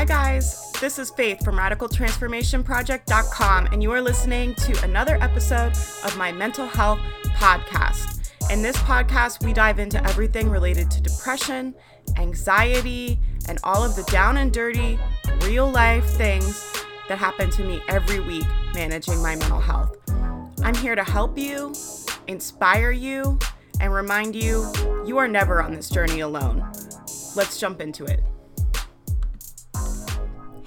Hi, guys. This is Faith from RadicalTransformationProject.com, and you are listening to another episode of my mental health podcast. In this podcast, we dive into everything related to depression, anxiety, and all of the down and dirty, real life things that happen to me every week managing my mental health. I'm here to help you, inspire you, and remind you you are never on this journey alone. Let's jump into it.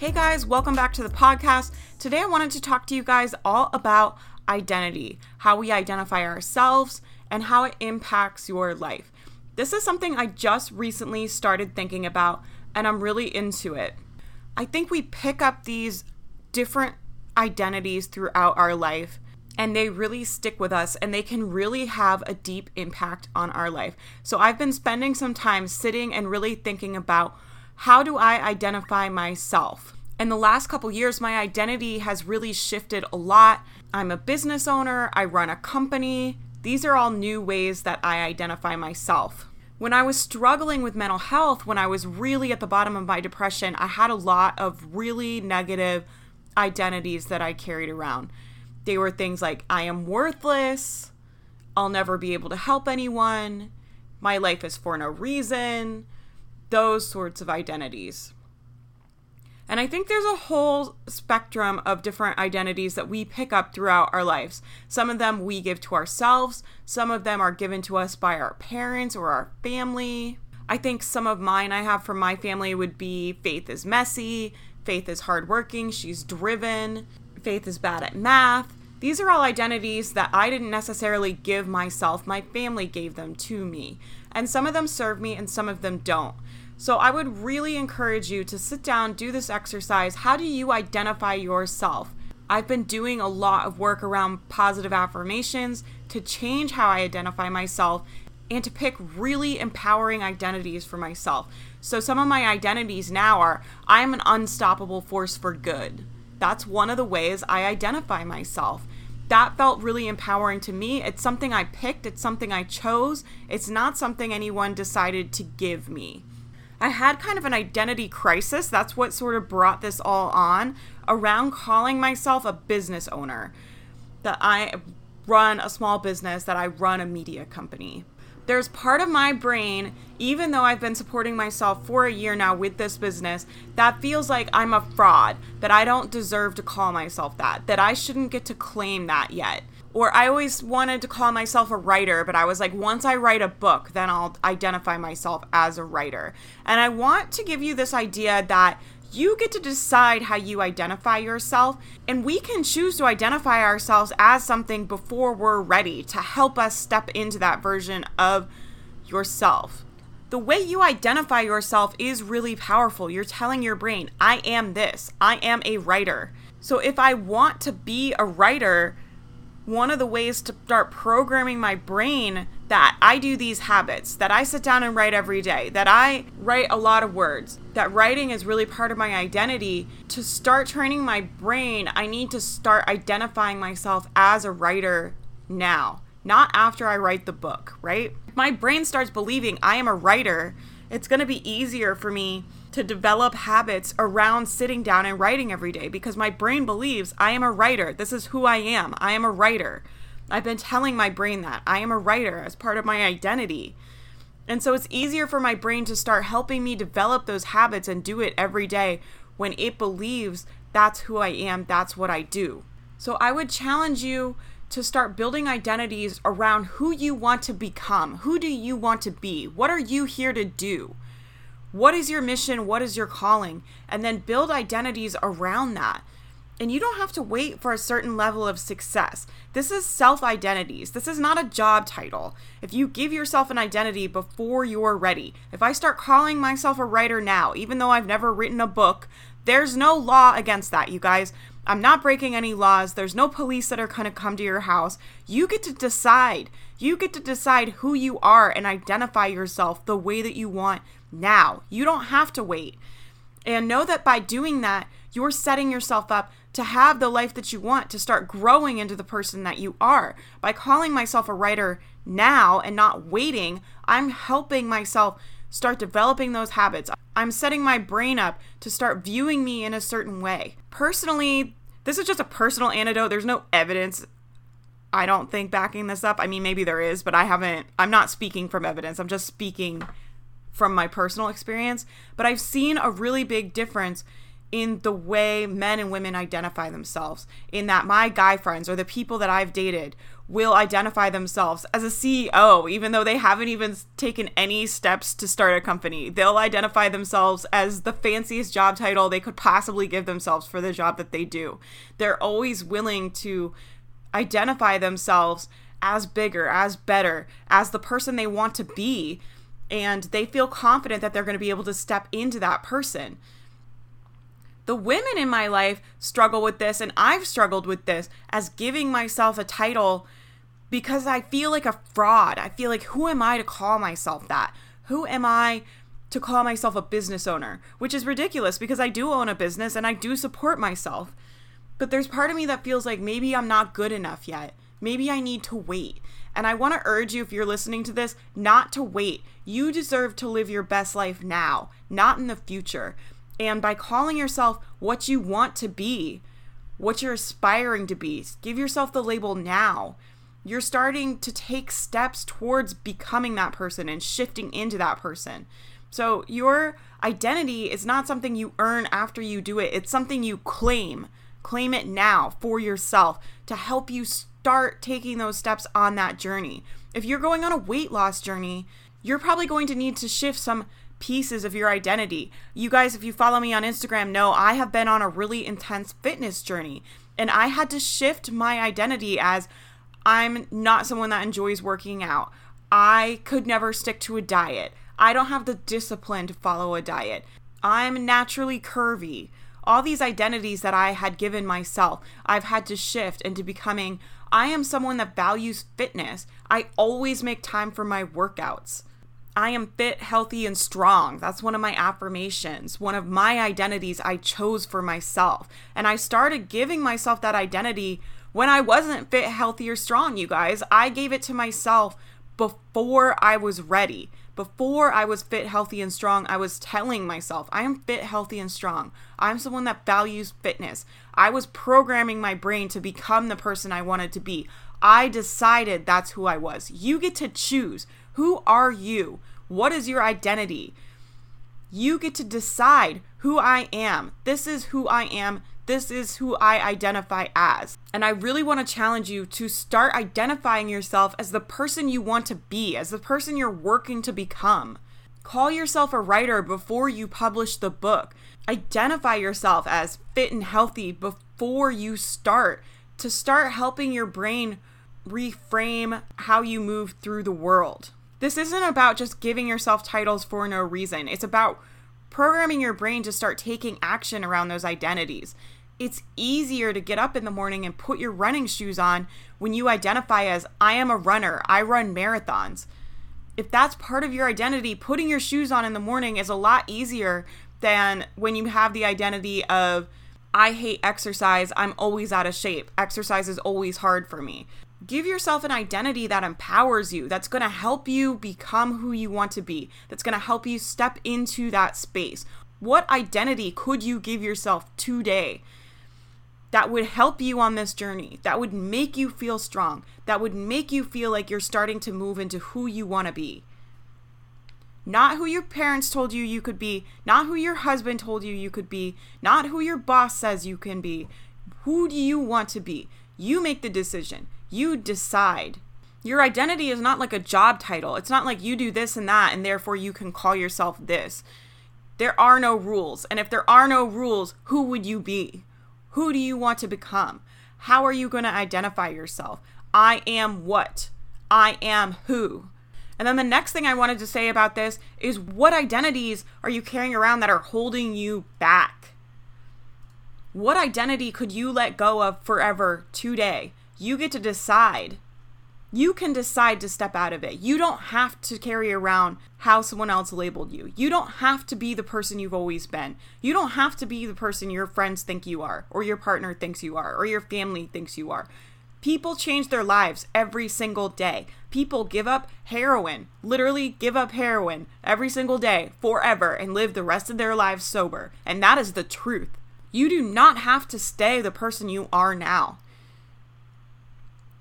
Hey guys, welcome back to the podcast. Today I wanted to talk to you guys all about identity, how we identify ourselves, and how it impacts your life. This is something I just recently started thinking about, and I'm really into it. I think we pick up these different identities throughout our life and they really stick with us and they can really have a deep impact on our life. So I've been spending some time sitting and really thinking about how do I identify myself? In the last couple years, my identity has really shifted a lot. I'm a business owner, I run a company. These are all new ways that I identify myself. When I was struggling with mental health, when I was really at the bottom of my depression, I had a lot of really negative identities that I carried around. They were things like, I am worthless, I'll never be able to help anyone, my life is for no reason, those sorts of identities. And I think there's a whole spectrum of different identities that we pick up throughout our lives. Some of them we give to ourselves, some of them are given to us by our parents or our family. I think some of mine I have from my family would be Faith is messy, Faith is hardworking, she's driven, Faith is bad at math. These are all identities that I didn't necessarily give myself, my family gave them to me. And some of them serve me and some of them don't. So I would really encourage you to sit down, do this exercise. How do you identify yourself? I've been doing a lot of work around positive affirmations to change how I identify myself and to pick really empowering identities for myself. So some of my identities now are I'm an unstoppable force for good. That's one of the ways I identify myself. That felt really empowering to me. It's something I picked, it's something I chose. It's not something anyone decided to give me. I had kind of an identity crisis. That's what sort of brought this all on around calling myself a business owner. That I run a small business, that I run a media company there's part of my brain, even though I've been supporting myself for a year now with this business, that feels like I'm a fraud, that I don't deserve to call myself that, that I shouldn't get to claim that yet. Or I always wanted to call myself a writer, but I was like, once I write a book, then I'll identify myself as a writer. And I want to give you this idea that you get to decide how you identify yourself, and we can choose to identify ourselves as something before we're ready to help us step into that version of yourself. The way you identify yourself is really powerful. You're telling your brain, I am this, I am a writer. So if I want to be a writer, one of the ways to start programming my brain that I do these habits, that I sit down and write every day, that I write a lot of words, that writing is really part of my identity. To start training my brain, I need to start identifying myself as a writer now, not after I write the book, right? My brain starts believing I am a writer, it's going to be easier for me to develop habits around sitting down and writing every day because my brain believes I am a writer. This is who I am. I am a writer. I've been telling my brain that I am a writer as part of my identity. And so it's easier for my brain to start helping me develop those habits and do it every day when it believes that's who I am, that's what I do. So I would challenge you to start building identities around who you want to become. Who do you want to be? What are you here to do? What is your mission? What is your calling? And then build identities around that. And you don't have to wait for a certain level of success. This is self identities. This is not a job title. If you give yourself an identity before you're ready, if I start calling myself a writer now, even though I've never written a book, there's no law against that, you guys. I'm not breaking any laws. There's no police that are going to come to your house. You get to decide. You get to decide who you are and identify yourself the way that you want now. You don't have to wait. And know that by doing that, you're setting yourself up to have the life that you want, to start growing into the person that you are. By calling myself a writer now and not waiting, I'm helping myself start developing those habits. I'm setting my brain up to start viewing me in a certain way. Personally, this is just a personal anecdote. There's no evidence I don't think backing this up. I mean, maybe there is, but I haven't, I'm not speaking from evidence. I'm just speaking from my personal experience. But I've seen a really big difference in the way men and women identify themselves. In that my guy friends or the people that I've dated will identify themselves as a CEO, even though they haven't even taken any steps to start a company. They'll identify themselves as the fanciest job title they could possibly give themselves for the job that they do. They're always willing to identify themselves as bigger, as better, as the person they want to be. And they feel confident that they're going to be able to step into that person. The women in my life struggle with this, and I've struggled with this as giving myself a title because I feel like a fraud. I feel like, who am I to call myself that? Who am I to call myself a business owner? Which is ridiculous because I do own a business and I do support myself. But there's part of me that feels like maybe I'm not good enough yet. Maybe I need to wait. And I want to urge you, if you're listening to this, not to wait. You deserve to live your best life now, not in the future. And by calling yourself what you want to be, what you're aspiring to be, give yourself the label now. You're starting to take steps towards becoming that person and shifting into that person. So, your identity is not something you earn after you do it, it's something you claim. Claim it now for yourself to help you start taking those steps on that journey. If you're going on a weight loss journey, you're probably going to need to shift some pieces of your identity. You guys, if you follow me on Instagram, know I have been on a really intense fitness journey and I had to shift my identity as I'm not someone that enjoys working out. I could never stick to a diet. I don't have the discipline to follow a diet. I'm naturally curvy all these identities that I had given myself, I've had to shift into becoming I am someone that values fitness. I always make time for my workouts. I am fit, healthy, and strong. That's one of my affirmations, one of my identities I chose for myself. And I started giving myself that identity when I wasn't fit, healthy, or strong, you guys. I gave it to myself before I was ready. Before I was fit, healthy, and strong, I was telling myself, I am fit, healthy, and strong. I'm someone that values fitness. I was programming my brain to become the person I wanted to be. I decided that's who I was. You get to choose. Who are you? What is your identity? You get to decide who I am. This is who I am. This is who I identify as. And I really want to challenge you to start identifying yourself as the person you want to be, as the person you're working to become. Call yourself a writer before you publish the book. Identify yourself as fit and healthy before you start to start helping your brain reframe how you move through the world. This isn't about just giving yourself titles for no reason. It's about programming your brain to start taking action around those identities. It's easier to get up in the morning and put your running shoes on when you identify as I am a runner, I run marathons. If that's part of your identity, putting your shoes on in the morning is a lot easier than when you have the identity of I hate exercise, I'm always out of shape. Exercise is always hard for me. Give yourself an identity that empowers you, that's going to help you become who you want to be, that's going to help you step into that space. What identity could you give yourself today that would help you on this journey, that would make you feel strong, that would make you feel like you're starting to move into who you want to be? Not who your parents told you you could be, not who your husband told you you could be, not who your boss says you can be. Who do you want to be? You make the decision. You decide. Your identity is not like a job title. It's not like you do this and that, and therefore you can call yourself this. There are no rules. And if there are no rules, who would you be? Who do you want to become? How are you going to identify yourself? I am what? I am who? And then the next thing I wanted to say about this is what identities are you carrying around that are holding you back? What identity could you let go of forever today? You get to decide. You can decide to step out of it. You don't have to carry around how someone else labeled you. You don't have to be the person you've always been. You don't have to be the person your friends think you are, or your partner thinks you are, or your family thinks you are. People change their lives every single day. People give up heroin, literally give up heroin every single day forever and live the rest of their lives sober. And that is the truth. You do not have to stay the person you are now.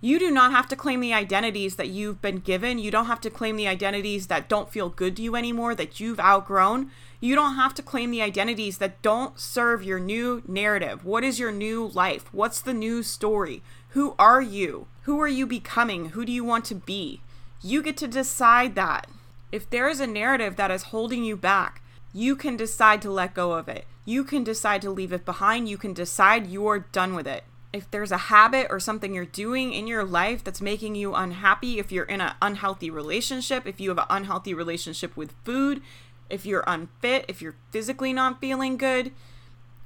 You do not have to claim the identities that you've been given. You don't have to claim the identities that don't feel good to you anymore, that you've outgrown. You don't have to claim the identities that don't serve your new narrative. What is your new life? What's the new story? Who are you? Who are you becoming? Who do you want to be? You get to decide that. If there is a narrative that is holding you back, you can decide to let go of it. You can decide to leave it behind. You can decide you're done with it if there's a habit or something you're doing in your life that's making you unhappy, if you're in an unhealthy relationship, if you have an unhealthy relationship with food, if you're unfit, if you're physically not feeling good,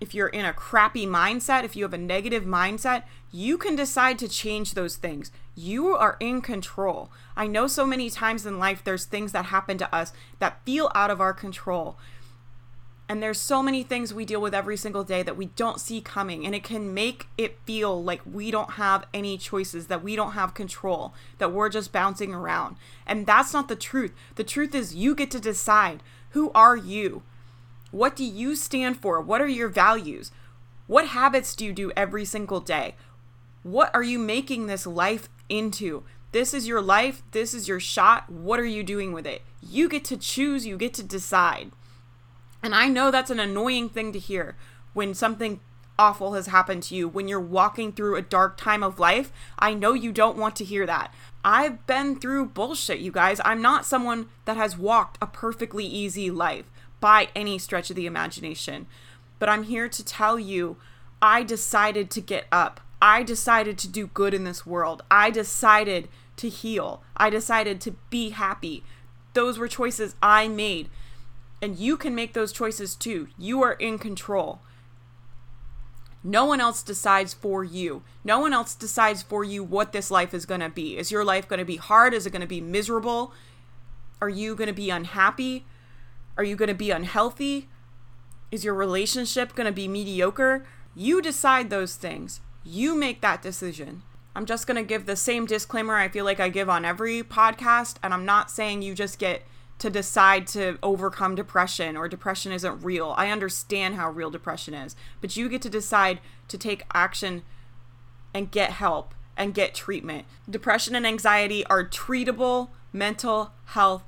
if you're in a crappy mindset, if you have a negative mindset, you can decide to change those things. You are in control. I know so many times in life there's things that happen to us that feel out of our control. And there's so many things we deal with every single day that we don't see coming. And it can make it feel like we don't have any choices, that we don't have control, that we're just bouncing around. And that's not the truth. The truth is, you get to decide who are you? What do you stand for? What are your values? What habits do you do every single day? What are you making this life into? This is your life. This is your shot. What are you doing with it? You get to choose, you get to decide. And I know that's an annoying thing to hear when something awful has happened to you, when you're walking through a dark time of life. I know you don't want to hear that. I've been through bullshit, you guys. I'm not someone that has walked a perfectly easy life by any stretch of the imagination. But I'm here to tell you I decided to get up. I decided to do good in this world. I decided to heal. I decided to be happy. Those were choices I made. And you can make those choices too. You are in control. No one else decides for you. No one else decides for you what this life is going to be. Is your life going to be hard? Is it going to be miserable? Are you going to be unhappy? Are you going to be unhealthy? Is your relationship going to be mediocre? You decide those things. You make that decision. I'm just going to give the same disclaimer I feel like I give on every podcast. And I'm not saying you just get to decide to overcome depression or depression isn't real. I understand how real depression is, but you get to decide to take action and get help and get treatment. Depression and anxiety are treatable mental health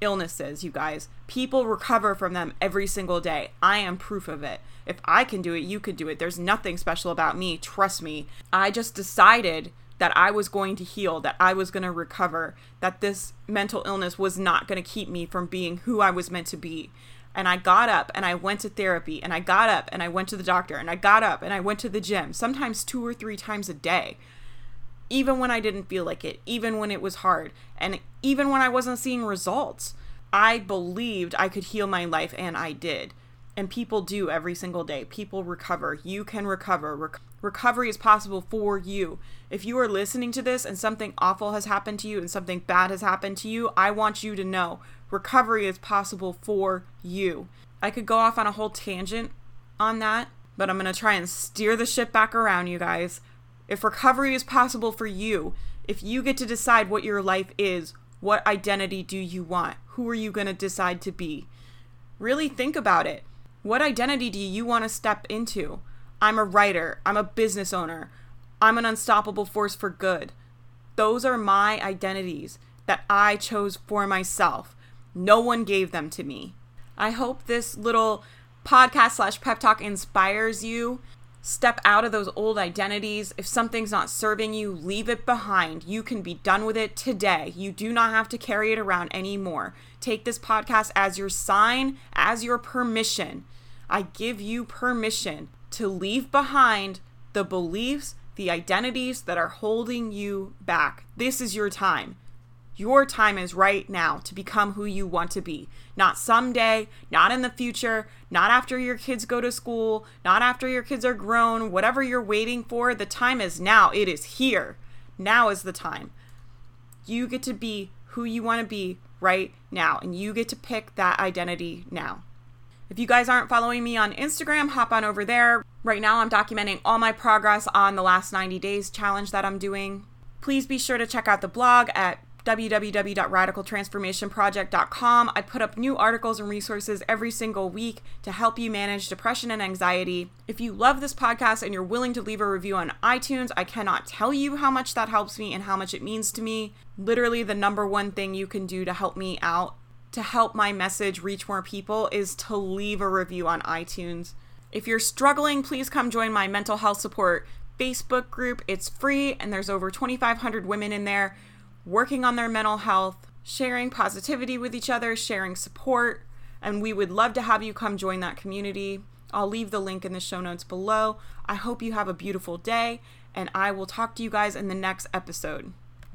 illnesses, you guys. People recover from them every single day. I am proof of it. If I can do it, you can do it. There's nothing special about me. Trust me. I just decided that I was going to heal, that I was going to recover, that this mental illness was not going to keep me from being who I was meant to be. And I got up and I went to therapy and I got up and I went to the doctor and I got up and I went to the gym, sometimes two or three times a day. Even when I didn't feel like it, even when it was hard, and even when I wasn't seeing results, I believed I could heal my life and I did. And people do every single day. People recover. You can recover. Re- recovery is possible for you. If you are listening to this and something awful has happened to you and something bad has happened to you, I want you to know recovery is possible for you. I could go off on a whole tangent on that, but I'm going to try and steer the ship back around, you guys. If recovery is possible for you, if you get to decide what your life is, what identity do you want? Who are you going to decide to be? Really think about it. What identity do you want to step into? I'm a writer. I'm a business owner. I'm an unstoppable force for good. Those are my identities that I chose for myself. No one gave them to me. I hope this little podcast slash pep talk inspires you. Step out of those old identities. If something's not serving you, leave it behind. You can be done with it today. You do not have to carry it around anymore. Take this podcast as your sign, as your permission. I give you permission to leave behind the beliefs, the identities that are holding you back. This is your time. Your time is right now to become who you want to be. Not someday, not in the future, not after your kids go to school, not after your kids are grown, whatever you're waiting for. The time is now. It is here. Now is the time. You get to be who you want to be right now, and you get to pick that identity now. If you guys aren't following me on Instagram, hop on over there. Right now, I'm documenting all my progress on the last 90 days challenge that I'm doing. Please be sure to check out the blog at www.radicaltransformationproject.com. I put up new articles and resources every single week to help you manage depression and anxiety. If you love this podcast and you're willing to leave a review on iTunes, I cannot tell you how much that helps me and how much it means to me. Literally, the number one thing you can do to help me out, to help my message reach more people, is to leave a review on iTunes. If you're struggling, please come join my mental health support Facebook group. It's free, and there's over 2,500 women in there working on their mental health, sharing positivity with each other, sharing support, and we would love to have you come join that community. I'll leave the link in the show notes below. I hope you have a beautiful day, and I will talk to you guys in the next episode.